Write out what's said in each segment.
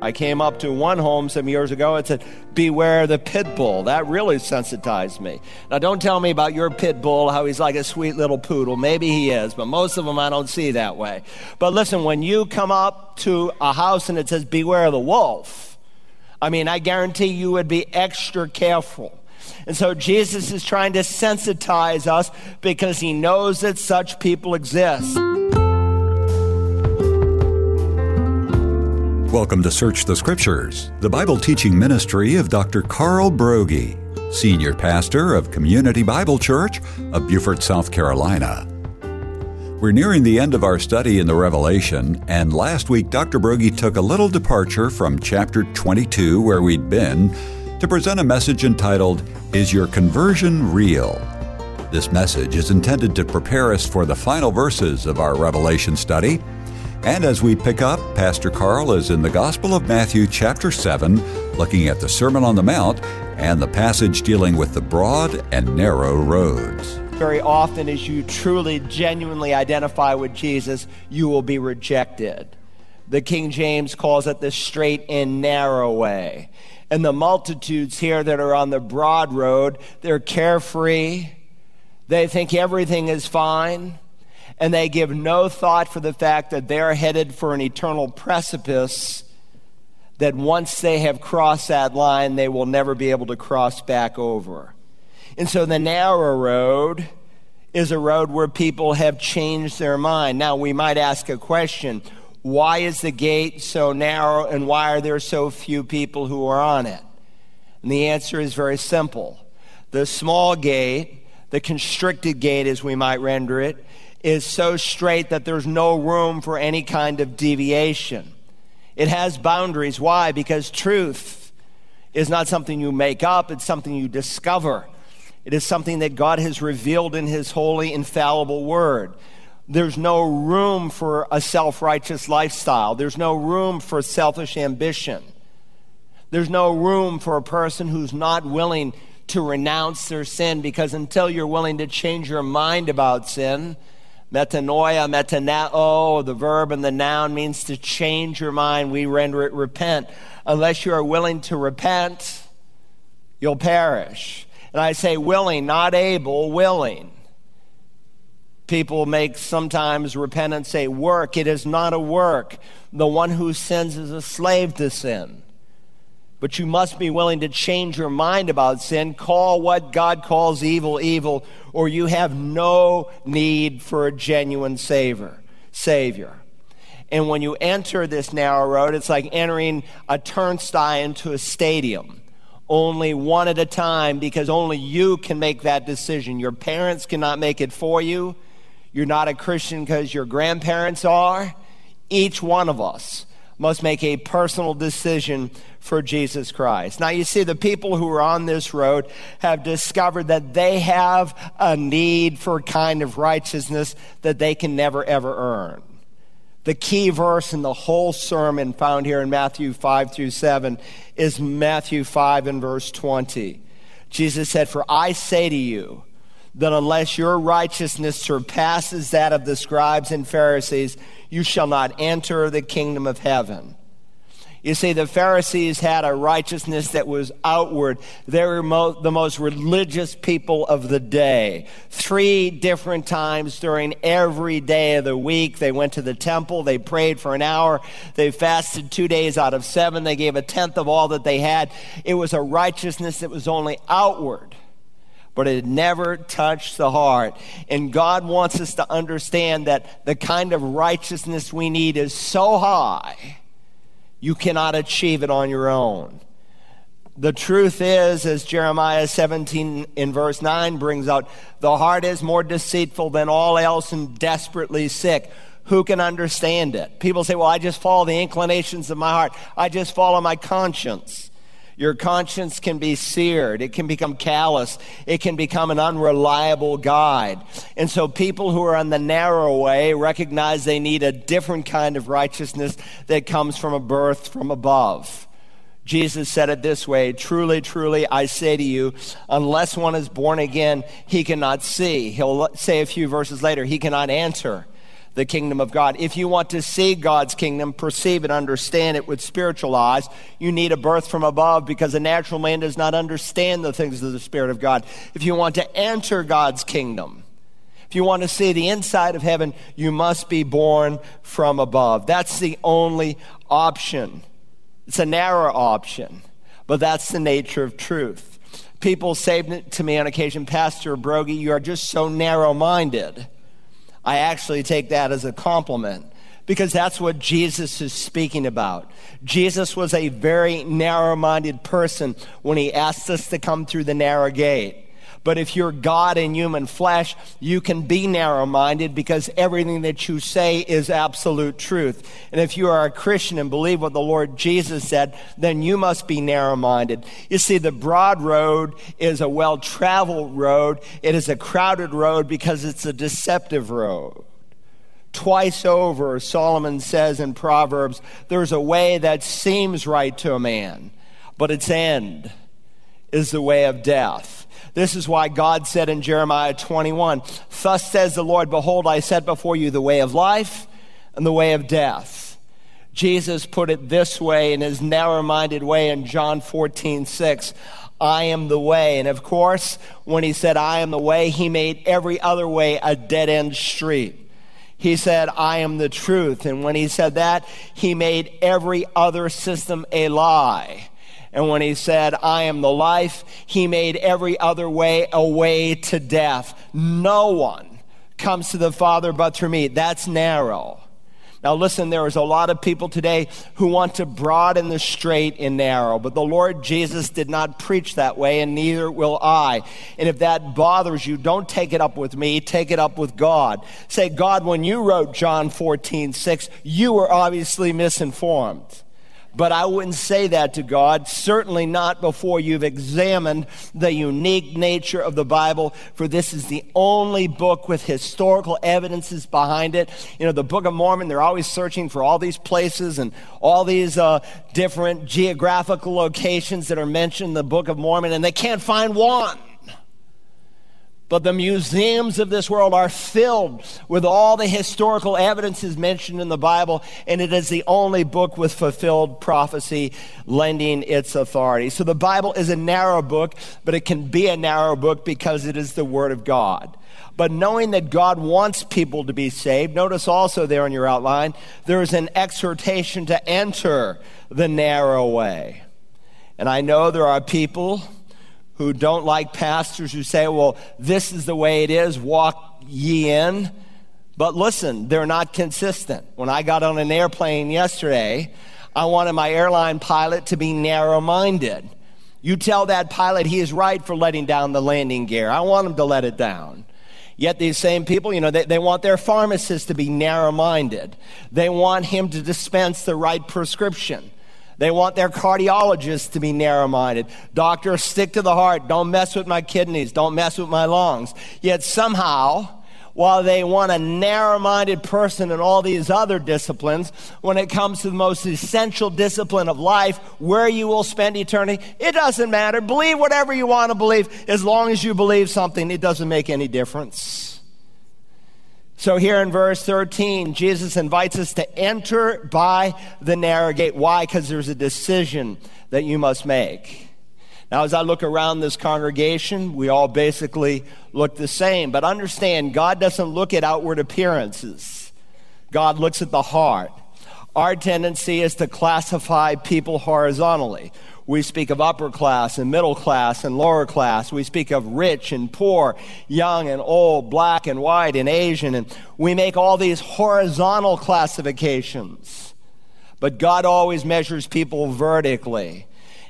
I came up to one home some years ago and said, Beware the pit bull. That really sensitized me. Now, don't tell me about your pit bull, how he's like a sweet little poodle. Maybe he is, but most of them I don't see that way. But listen, when you come up to a house and it says, Beware the wolf, I mean, I guarantee you would be extra careful. And so Jesus is trying to sensitize us because he knows that such people exist. Welcome to Search the Scriptures, the Bible teaching ministry of Dr. Carl Broggi, Senior Pastor of Community Bible Church of Beaufort, South Carolina. We're nearing the end of our study in the Revelation, and last week Dr. Broggi took a little departure from chapter 22, where we'd been, to present a message entitled, Is Your Conversion Real? This message is intended to prepare us for the final verses of our Revelation study and as we pick up, Pastor Carl is in the Gospel of Matthew, chapter 7, looking at the Sermon on the Mount and the passage dealing with the broad and narrow roads. Very often, as you truly, genuinely identify with Jesus, you will be rejected. The King James calls it the straight and narrow way. And the multitudes here that are on the broad road, they're carefree. They think everything is fine and they give no thought for the fact that they're headed for an eternal precipice that once they have crossed that line, they will never be able to cross back over. And so the narrow road is a road where people have changed their mind. Now, we might ask a question why is the gate so narrow and why are there so few people who are on it? And the answer is very simple. The small gate, the constricted gate, as we might render it, is so straight that there's no room for any kind of deviation. It has boundaries. Why? Because truth is not something you make up, it's something you discover. It is something that God has revealed in His holy, infallible word. There's no room for a self righteous lifestyle. There's no room for selfish ambition. There's no room for a person who's not willing to renounce their sin because until you're willing to change your mind about sin, Metanoia, metanoeo, the verb and the noun means to change your mind. We render it repent. Unless you are willing to repent, you'll perish. And I say willing, not able, willing. People make sometimes repentance a work. It is not a work. The one who sins is a slave to sin. But you must be willing to change your mind about sin. Call what God calls evil evil, or you have no need for a genuine savior. Savior. And when you enter this narrow road, it's like entering a turnstile into a stadium. Only one at a time, because only you can make that decision. Your parents cannot make it for you. You're not a Christian because your grandparents are. Each one of us must make a personal decision for Jesus Christ. Now, you see, the people who are on this road have discovered that they have a need for a kind of righteousness that they can never, ever earn. The key verse in the whole sermon found here in Matthew 5 through 7 is Matthew 5 and verse 20. Jesus said, For I say to you, that unless your righteousness surpasses that of the scribes and Pharisees, you shall not enter the kingdom of heaven. You see, the Pharisees had a righteousness that was outward. They were mo- the most religious people of the day. Three different times during every day of the week, they went to the temple, they prayed for an hour, they fasted two days out of seven, they gave a tenth of all that they had. It was a righteousness that was only outward but it never touched the heart. And God wants us to understand that the kind of righteousness we need is so high, you cannot achieve it on your own. The truth is, as Jeremiah 17 in verse 9 brings out, the heart is more deceitful than all else and desperately sick. Who can understand it? People say, well, I just follow the inclinations of my heart. I just follow my conscience. Your conscience can be seared. It can become callous. It can become an unreliable guide. And so people who are on the narrow way recognize they need a different kind of righteousness that comes from a birth from above. Jesus said it this way Truly, truly, I say to you, unless one is born again, he cannot see. He'll say a few verses later, he cannot enter the kingdom of God. If you want to see God's kingdom, perceive and understand it with spiritual eyes, you need a birth from above because a natural man does not understand the things of the Spirit of God. If you want to enter God's kingdom, if you want to see the inside of heaven, you must be born from above. That's the only option. It's a narrow option, but that's the nature of truth. People say to me on occasion, Pastor Broggi, you are just so narrow minded. I actually take that as a compliment because that's what Jesus is speaking about. Jesus was a very narrow minded person when he asked us to come through the narrow gate. But if you're God in human flesh, you can be narrow minded because everything that you say is absolute truth. And if you are a Christian and believe what the Lord Jesus said, then you must be narrow minded. You see, the broad road is a well traveled road, it is a crowded road because it's a deceptive road. Twice over, Solomon says in Proverbs, there's a way that seems right to a man, but its end is the way of death. This is why God said in Jeremiah 21, Thus says the Lord, Behold, I set before you the way of life and the way of death. Jesus put it this way in his narrow minded way in John 14, 6. I am the way. And of course, when he said, I am the way, he made every other way a dead end street. He said, I am the truth. And when he said that, he made every other system a lie. And when he said, I am the life, he made every other way a way to death. No one comes to the Father but through me. That's narrow. Now, listen, there is a lot of people today who want to broaden the straight and narrow, but the Lord Jesus did not preach that way, and neither will I. And if that bothers you, don't take it up with me, take it up with God. Say, God, when you wrote John 14, 6, you were obviously misinformed. But I wouldn't say that to God, certainly not before you've examined the unique nature of the Bible, for this is the only book with historical evidences behind it. You know, the Book of Mormon, they're always searching for all these places and all these uh, different geographical locations that are mentioned in the Book of Mormon, and they can't find one. But the museums of this world are filled with all the historical evidences mentioned in the Bible, and it is the only book with fulfilled prophecy lending its authority. So the Bible is a narrow book, but it can be a narrow book because it is the Word of God. But knowing that God wants people to be saved, notice also there in your outline, there is an exhortation to enter the narrow way. And I know there are people who don't like pastors who say, well, this is the way it is, walk ye in. But listen, they're not consistent. When I got on an airplane yesterday, I wanted my airline pilot to be narrow minded. You tell that pilot he is right for letting down the landing gear. I want him to let it down. Yet these same people, you know, they, they want their pharmacist to be narrow minded. They want him to dispense the right prescription. They want their cardiologists to be narrow minded. Doctors, stick to the heart. Don't mess with my kidneys. Don't mess with my lungs. Yet somehow, while they want a narrow minded person in all these other disciplines, when it comes to the most essential discipline of life, where you will spend eternity, it doesn't matter. Believe whatever you want to believe. As long as you believe something, it doesn't make any difference. So, here in verse 13, Jesus invites us to enter by the narrow gate. Why? Because there's a decision that you must make. Now, as I look around this congregation, we all basically look the same. But understand, God doesn't look at outward appearances, God looks at the heart. Our tendency is to classify people horizontally. We speak of upper class and middle class and lower class. We speak of rich and poor, young and old, black and white and Asian. And we make all these horizontal classifications. But God always measures people vertically.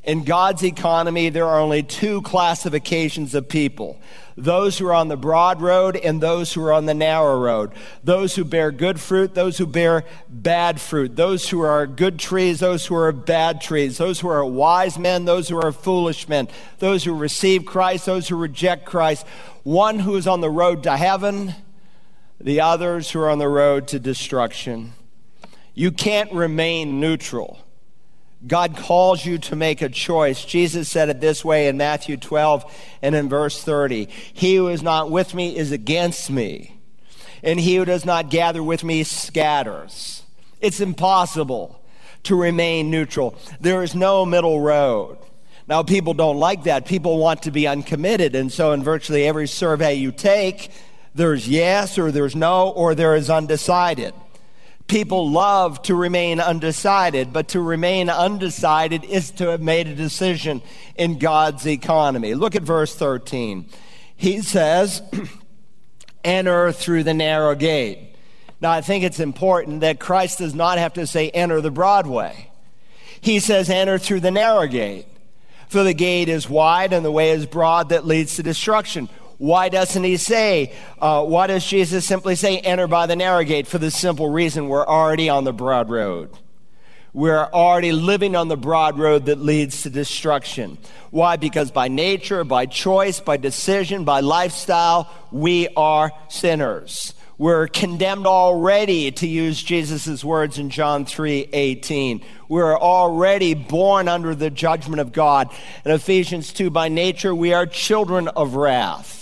In God's economy, there are only two classifications of people those who are on the broad road and those who are on the narrow road. Those who bear good fruit, those who bear bad fruit. Those who are good trees, those who are bad trees. Those who are wise men, those who are foolish men. Those who receive Christ, those who reject Christ. One who is on the road to heaven, the others who are on the road to destruction. You can't remain neutral. God calls you to make a choice. Jesus said it this way in Matthew 12 and in verse 30 He who is not with me is against me. and he who does not gather with me scatters. It's impossible to remain neutral. There is no middle road. Now, people don't like that. People want to be uncommitted. And so, in virtually every survey you take, there's yes or there's no or there is undecided. People love to remain undecided, but to remain undecided is to have made a decision in God's economy. Look at verse 13. He says, Enter through the narrow gate. Now, I think it's important that Christ does not have to say, Enter the broad way. He says, Enter through the narrow gate. For the gate is wide and the way is broad that leads to destruction. Why doesn't he say, uh, why does Jesus simply say, enter by the narrow gate? For the simple reason we're already on the broad road. We're already living on the broad road that leads to destruction. Why? Because by nature, by choice, by decision, by lifestyle, we are sinners. We're condemned already, to use Jesus' words in John 3 18. We're already born under the judgment of God. In Ephesians 2, by nature, we are children of wrath.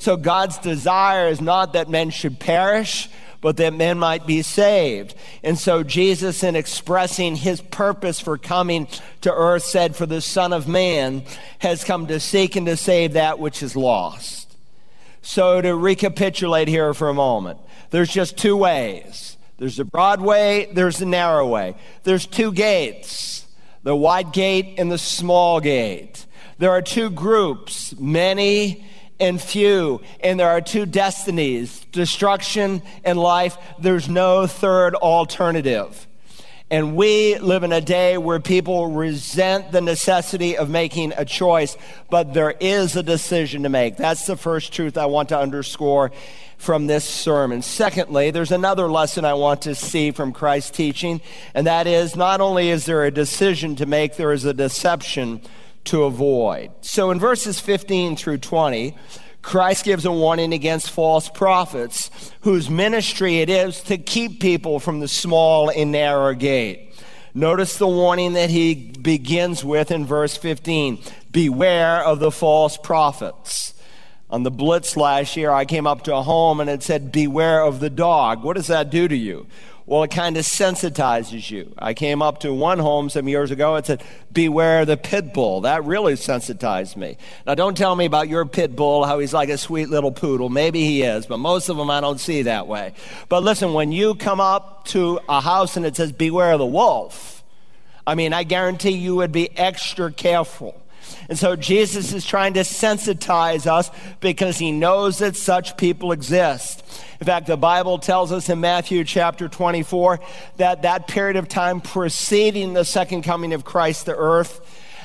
So God's desire is not that men should perish, but that men might be saved. And so Jesus, in expressing his purpose for coming to earth, said, For the Son of Man has come to seek and to save that which is lost. So, to recapitulate here for a moment, there's just two ways there's the broad way, there's the narrow way. There's two gates the wide gate and the small gate. There are two groups, many and few, and there are two destinies destruction and life. There's no third alternative. And we live in a day where people resent the necessity of making a choice, but there is a decision to make. That's the first truth I want to underscore from this sermon. Secondly, there's another lesson I want to see from Christ's teaching, and that is not only is there a decision to make, there is a deception to avoid. So in verses 15 through 20, Christ gives a warning against false prophets whose ministry it is to keep people from the small and narrow gate. Notice the warning that he begins with in verse 15 Beware of the false prophets. On the Blitz last year, I came up to a home and it said, Beware of the dog. What does that do to you? Well, it kind of sensitizes you. I came up to one home some years ago. It said, Beware the pit bull. That really sensitized me. Now, don't tell me about your pit bull, how he's like a sweet little poodle. Maybe he is, but most of them I don't see that way. But listen, when you come up to a house and it says, Beware the wolf, I mean, I guarantee you would be extra careful. And so Jesus is trying to sensitize us because he knows that such people exist. In fact, the Bible tells us in Matthew chapter 24 that that period of time preceding the second coming of Christ to earth,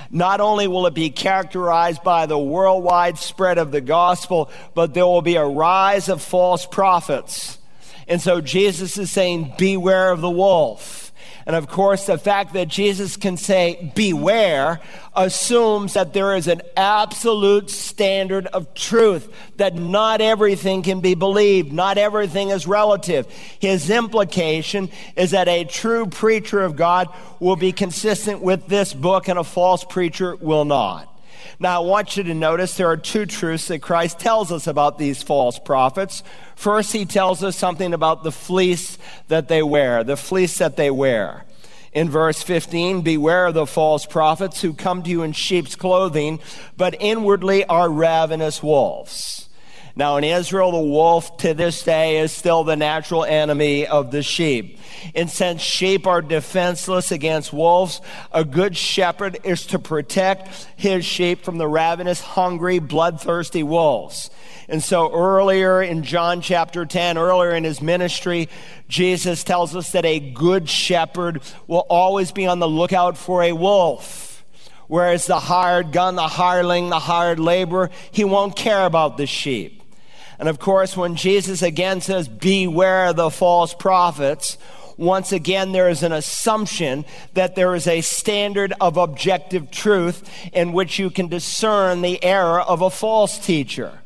not only will it be characterized by the worldwide spread of the gospel, but there will be a rise of false prophets. And so Jesus is saying, Beware of the wolf. And of course, the fact that Jesus can say, beware, assumes that there is an absolute standard of truth, that not everything can be believed, not everything is relative. His implication is that a true preacher of God will be consistent with this book and a false preacher will not. Now, I want you to notice there are two truths that Christ tells us about these false prophets. First, he tells us something about the fleece that they wear, the fleece that they wear. In verse 15, beware of the false prophets who come to you in sheep's clothing, but inwardly are ravenous wolves. Now, in Israel, the wolf to this day is still the natural enemy of the sheep. And since sheep are defenseless against wolves, a good shepherd is to protect his sheep from the ravenous, hungry, bloodthirsty wolves. And so earlier in John chapter 10, earlier in his ministry, Jesus tells us that a good shepherd will always be on the lookout for a wolf. Whereas the hired gun, the hireling, the hired laborer, he won't care about the sheep. And of course, when Jesus again says, Beware the false prophets, once again, there is an assumption that there is a standard of objective truth in which you can discern the error of a false teacher.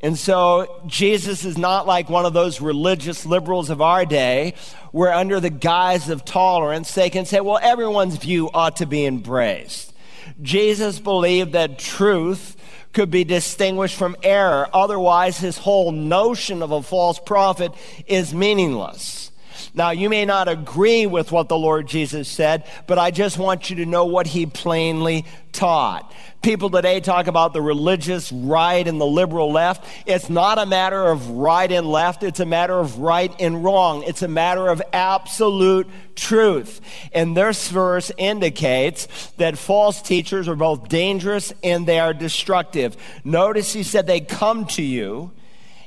And so Jesus is not like one of those religious liberals of our day where, under the guise of tolerance, they can say, well, everyone's view ought to be embraced. Jesus believed that truth could be distinguished from error. Otherwise, his whole notion of a false prophet is meaningless. Now, you may not agree with what the Lord Jesus said, but I just want you to know what he plainly taught. People today talk about the religious right and the liberal left. It's not a matter of right and left, it's a matter of right and wrong. It's a matter of absolute truth. And this verse indicates that false teachers are both dangerous and they are destructive. Notice he said they come to you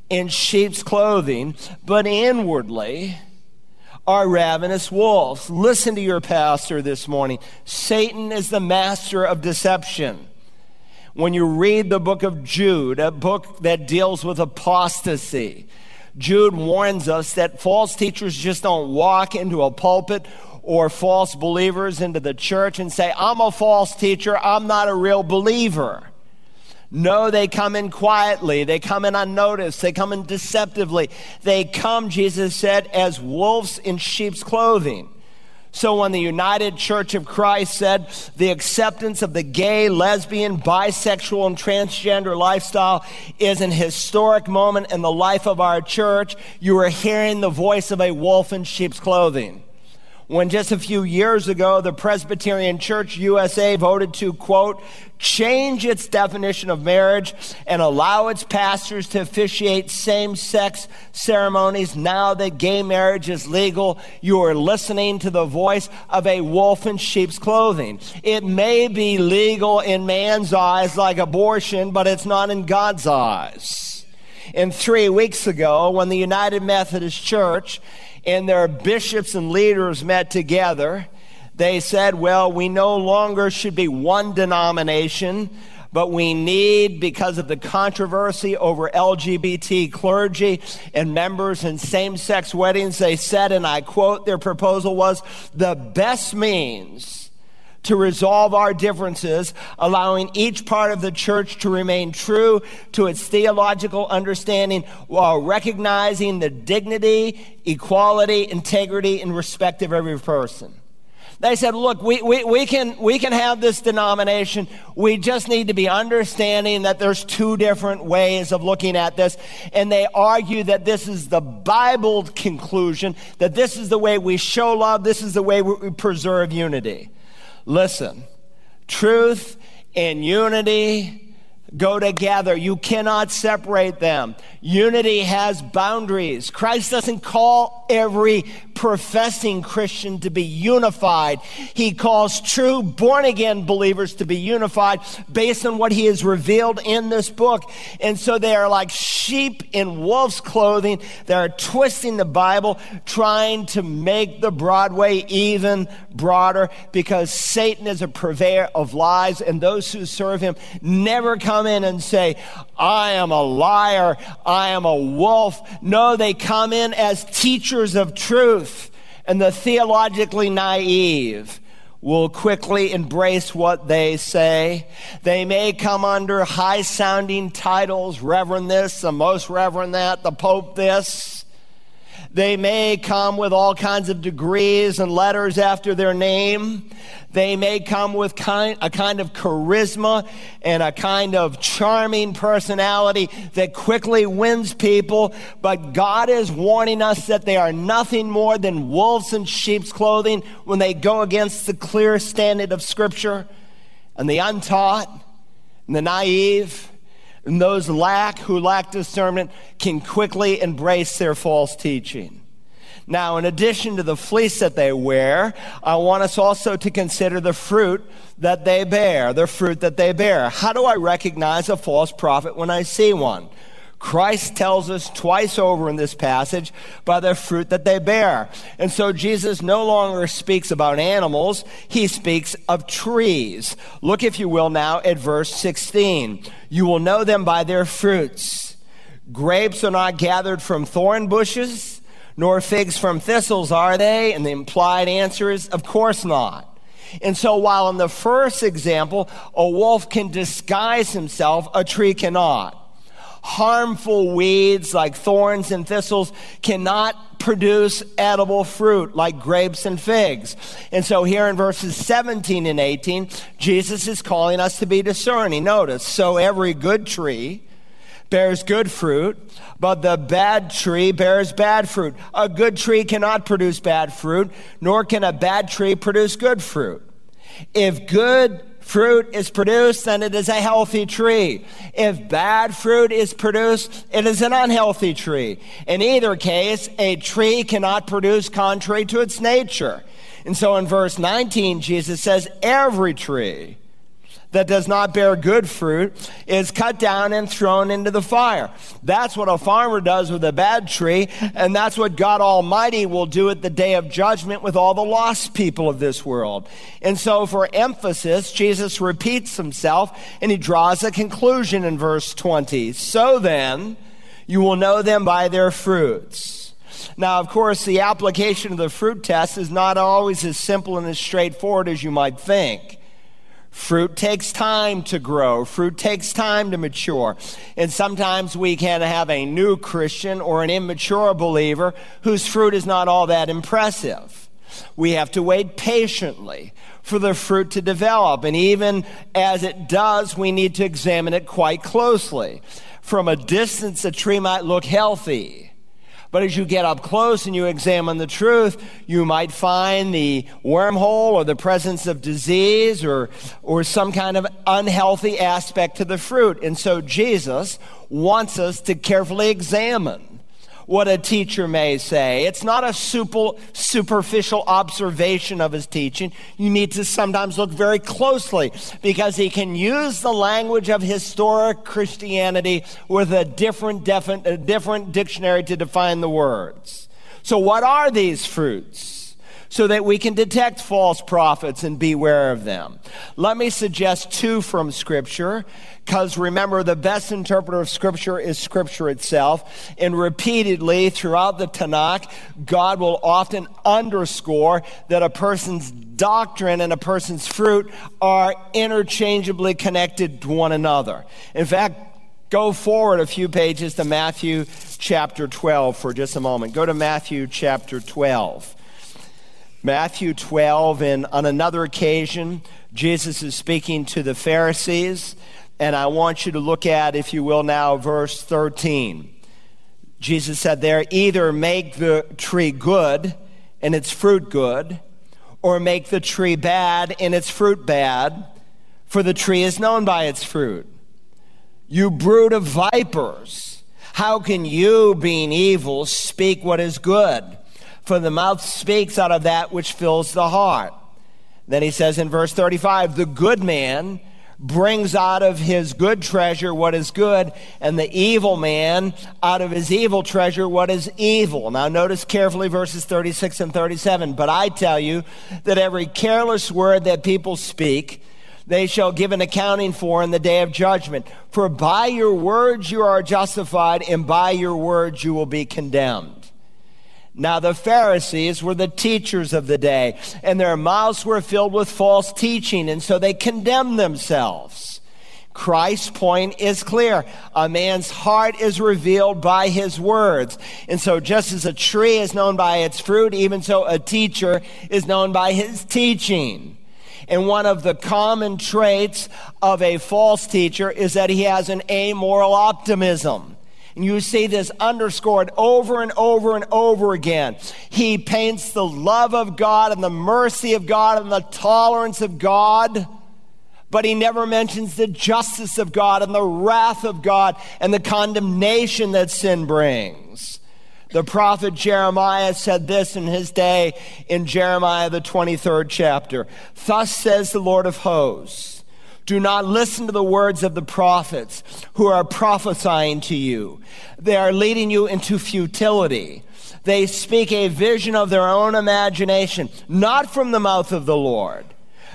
in sheep's clothing, but inwardly, are ravenous wolves. Listen to your pastor this morning. Satan is the master of deception. When you read the book of Jude, a book that deals with apostasy, Jude warns us that false teachers just don't walk into a pulpit or false believers into the church and say, I'm a false teacher, I'm not a real believer. No, they come in quietly. They come in unnoticed. They come in deceptively. They come, Jesus said, as wolves in sheep's clothing. So when the United Church of Christ said the acceptance of the gay, lesbian, bisexual, and transgender lifestyle is an historic moment in the life of our church, you are hearing the voice of a wolf in sheep's clothing when just a few years ago the Presbyterian Church USA voted to, quote, change its definition of marriage and allow its pastors to officiate same sex ceremonies now that gay marriage is legal, you are listening to the voice of a wolf in sheep's clothing. It may be legal in man's eyes like abortion, but it's not in God's eyes. And three weeks ago, when the United Methodist Church and their bishops and leaders met together, they said, well, we no longer should be one denomination, but we need, because of the controversy over LGBT clergy and members in same sex weddings, they said, and I quote, their proposal was the best means to resolve our differences, allowing each part of the church to remain true to its theological understanding while recognizing the dignity, equality, integrity, and respect of every person. They said, look, we, we, we, can, we can have this denomination. We just need to be understanding that there's two different ways of looking at this. And they argue that this is the Bible conclusion, that this is the way we show love, this is the way we preserve unity. Listen, truth and unity go together. You cannot separate them. Unity has boundaries. Christ doesn't call every professing Christian to be unified. He calls true born again believers to be unified based on what he has revealed in this book. And so they are like sheep in wolf's clothing. They're twisting the Bible, trying to make the Broadway even broader because Satan is a purveyor of lies and those who serve him never come in and say, I am a liar. I am a wolf. No, they come in as teachers of truth. And the theologically naive will quickly embrace what they say. They may come under high sounding titles, Reverend this, the most Reverend that, the Pope this. They may come with all kinds of degrees and letters after their name. They may come with kind, a kind of charisma and a kind of charming personality that quickly wins people. But God is warning us that they are nothing more than wolves in sheep's clothing when they go against the clear standard of Scripture. And the untaught and the naive and those lack who lack discernment can quickly embrace their false teaching. Now, in addition to the fleece that they wear, I want us also to consider the fruit that they bear, the fruit that they bear. How do I recognize a false prophet when I see one? Christ tells us twice over in this passage by the fruit that they bear. And so Jesus no longer speaks about animals, he speaks of trees. Look, if you will, now at verse 16. You will know them by their fruits. Grapes are not gathered from thorn bushes, nor figs from thistles, are they? And the implied answer is, of course not. And so, while in the first example, a wolf can disguise himself, a tree cannot. Harmful weeds like thorns and thistles cannot produce edible fruit like grapes and figs. And so here in verses 17 and 18, Jesus is calling us to be discerning. Notice, so every good tree bears good fruit, but the bad tree bears bad fruit. A good tree cannot produce bad fruit, nor can a bad tree produce good fruit. If good fruit is produced, then it is a healthy tree. If bad fruit is produced, it is an unhealthy tree. In either case, a tree cannot produce contrary to its nature. And so in verse 19, Jesus says, every tree that does not bear good fruit is cut down and thrown into the fire. That's what a farmer does with a bad tree, and that's what God Almighty will do at the day of judgment with all the lost people of this world. And so, for emphasis, Jesus repeats himself and he draws a conclusion in verse 20. So then, you will know them by their fruits. Now, of course, the application of the fruit test is not always as simple and as straightforward as you might think. Fruit takes time to grow. Fruit takes time to mature. And sometimes we can have a new Christian or an immature believer whose fruit is not all that impressive. We have to wait patiently for the fruit to develop. And even as it does, we need to examine it quite closely. From a distance, a tree might look healthy but as you get up close and you examine the truth, you might find the wormhole or the presence of disease or, or some kind of unhealthy aspect to the fruit. And so Jesus wants us to carefully examine what a teacher may say. It's not a super, superficial observation of his teaching. You need to sometimes look very closely because he can use the language of historic Christianity with a different, defi- a different dictionary to define the words. So, what are these fruits? So that we can detect false prophets and beware of them. Let me suggest two from Scripture, because remember, the best interpreter of Scripture is Scripture itself. And repeatedly throughout the Tanakh, God will often underscore that a person's doctrine and a person's fruit are interchangeably connected to one another. In fact, Go forward a few pages to Matthew chapter 12 for just a moment. Go to Matthew chapter 12. Matthew 12, and on another occasion, Jesus is speaking to the Pharisees, and I want you to look at, if you will, now verse 13. Jesus said there, either make the tree good and its fruit good, or make the tree bad and its fruit bad, for the tree is known by its fruit. You brood of vipers, how can you, being evil, speak what is good? For the mouth speaks out of that which fills the heart. Then he says in verse 35 the good man brings out of his good treasure what is good, and the evil man out of his evil treasure what is evil. Now, notice carefully verses 36 and 37. But I tell you that every careless word that people speak, they shall give an accounting for in the day of judgment. For by your words you are justified, and by your words you will be condemned. Now, the Pharisees were the teachers of the day, and their mouths were filled with false teaching, and so they condemned themselves. Christ's point is clear. A man's heart is revealed by his words. And so, just as a tree is known by its fruit, even so a teacher is known by his teaching. And one of the common traits of a false teacher is that he has an amoral optimism. And you see this underscored over and over and over again. He paints the love of God and the mercy of God and the tolerance of God, but he never mentions the justice of God and the wrath of God and the condemnation that sin brings. The prophet Jeremiah said this in his day in Jeremiah, the 23rd chapter. Thus says the Lord of hosts. Do not listen to the words of the prophets who are prophesying to you. They are leading you into futility. They speak a vision of their own imagination, not from the mouth of the Lord.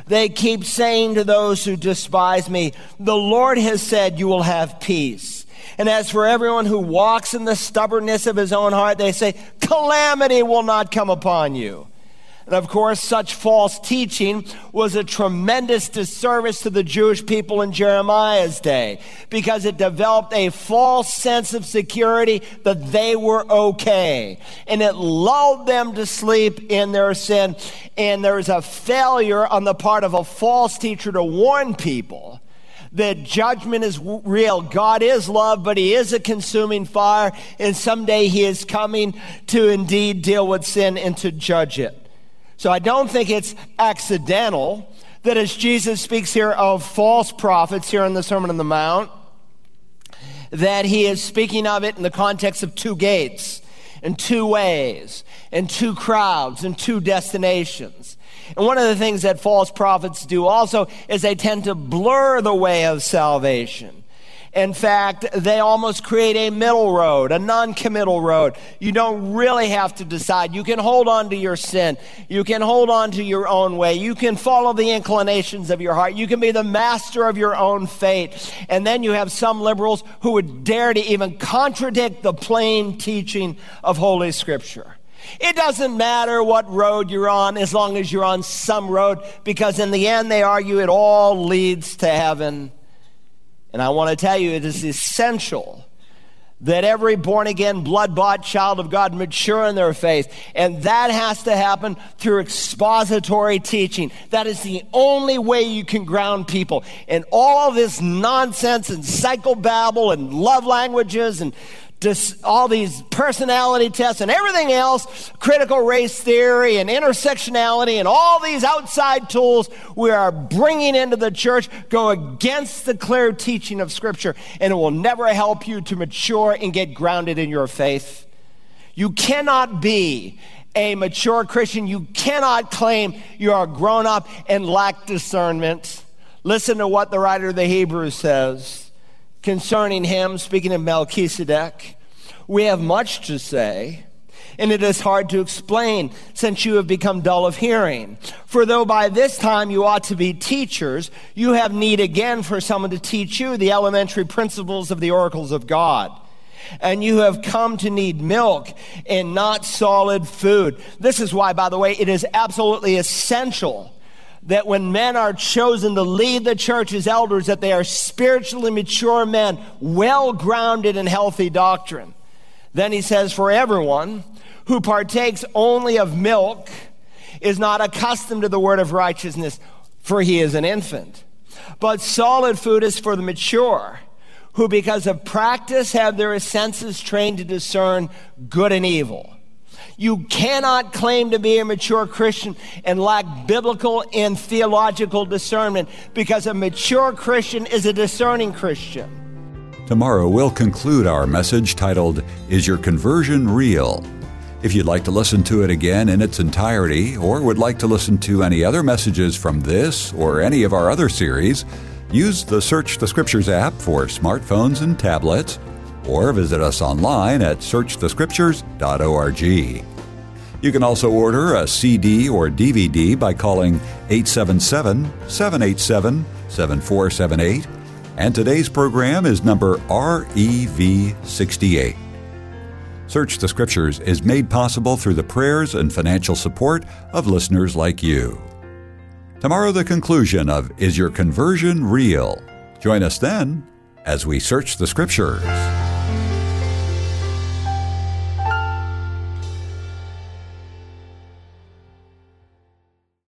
They keep saying to those who despise me, The Lord has said you will have peace. And as for everyone who walks in the stubbornness of his own heart, they say, Calamity will not come upon you. And of course, such false teaching was a tremendous disservice to the Jewish people in Jeremiah's day because it developed a false sense of security that they were okay. And it lulled them to sleep in their sin. And there was a failure on the part of a false teacher to warn people that judgment is real. God is love, but He is a consuming fire, and someday He is coming to indeed deal with sin and to judge it. So I don't think it's accidental that as Jesus speaks here of false prophets here in the Sermon on the Mount, that he is speaking of it in the context of two gates, and two ways, and two crowds, and two destinations. And one of the things that false prophets do also is they tend to blur the way of salvation. In fact, they almost create a middle road, a non committal road. You don't really have to decide. You can hold on to your sin. You can hold on to your own way. You can follow the inclinations of your heart. You can be the master of your own fate. And then you have some liberals who would dare to even contradict the plain teaching of Holy Scripture. It doesn't matter what road you're on as long as you're on some road, because in the end, they argue it all leads to heaven and I want to tell you, it is essential that every born again, blood bought child of God mature in their faith. And that has to happen through expository teaching. That is the only way you can ground people. And all this nonsense and psychobabble and love languages and all these personality tests and everything else, critical race theory and intersectionality and all these outside tools we are bringing into the church go against the clear teaching of Scripture, and it will never help you to mature and get grounded in your faith. You cannot be a mature Christian. You cannot claim you are grown up and lack discernment. Listen to what the writer of the Hebrews says concerning him, speaking of Melchizedek. We have much to say, and it is hard to explain since you have become dull of hearing. For though by this time you ought to be teachers, you have need again for someone to teach you the elementary principles of the oracles of God and you have come to need milk and not solid food. This is why, by the way, it is absolutely essential that when men are chosen to lead the church as elders, that they are spiritually mature men, well grounded in healthy doctrine. Then he says, For everyone who partakes only of milk is not accustomed to the word of righteousness, for he is an infant. But solid food is for the mature, who because of practice have their senses trained to discern good and evil. You cannot claim to be a mature Christian and lack biblical and theological discernment because a mature Christian is a discerning Christian. Tomorrow we'll conclude our message titled, Is Your Conversion Real? If you'd like to listen to it again in its entirety, or would like to listen to any other messages from this or any of our other series, use the Search the Scriptures app for smartphones and tablets, or visit us online at searchthescriptures.org. You can also order a CD or DVD by calling 877 787 7478. And today's program is number REV68. Search the Scriptures is made possible through the prayers and financial support of listeners like you. Tomorrow, the conclusion of Is Your Conversion Real? Join us then as we search the Scriptures.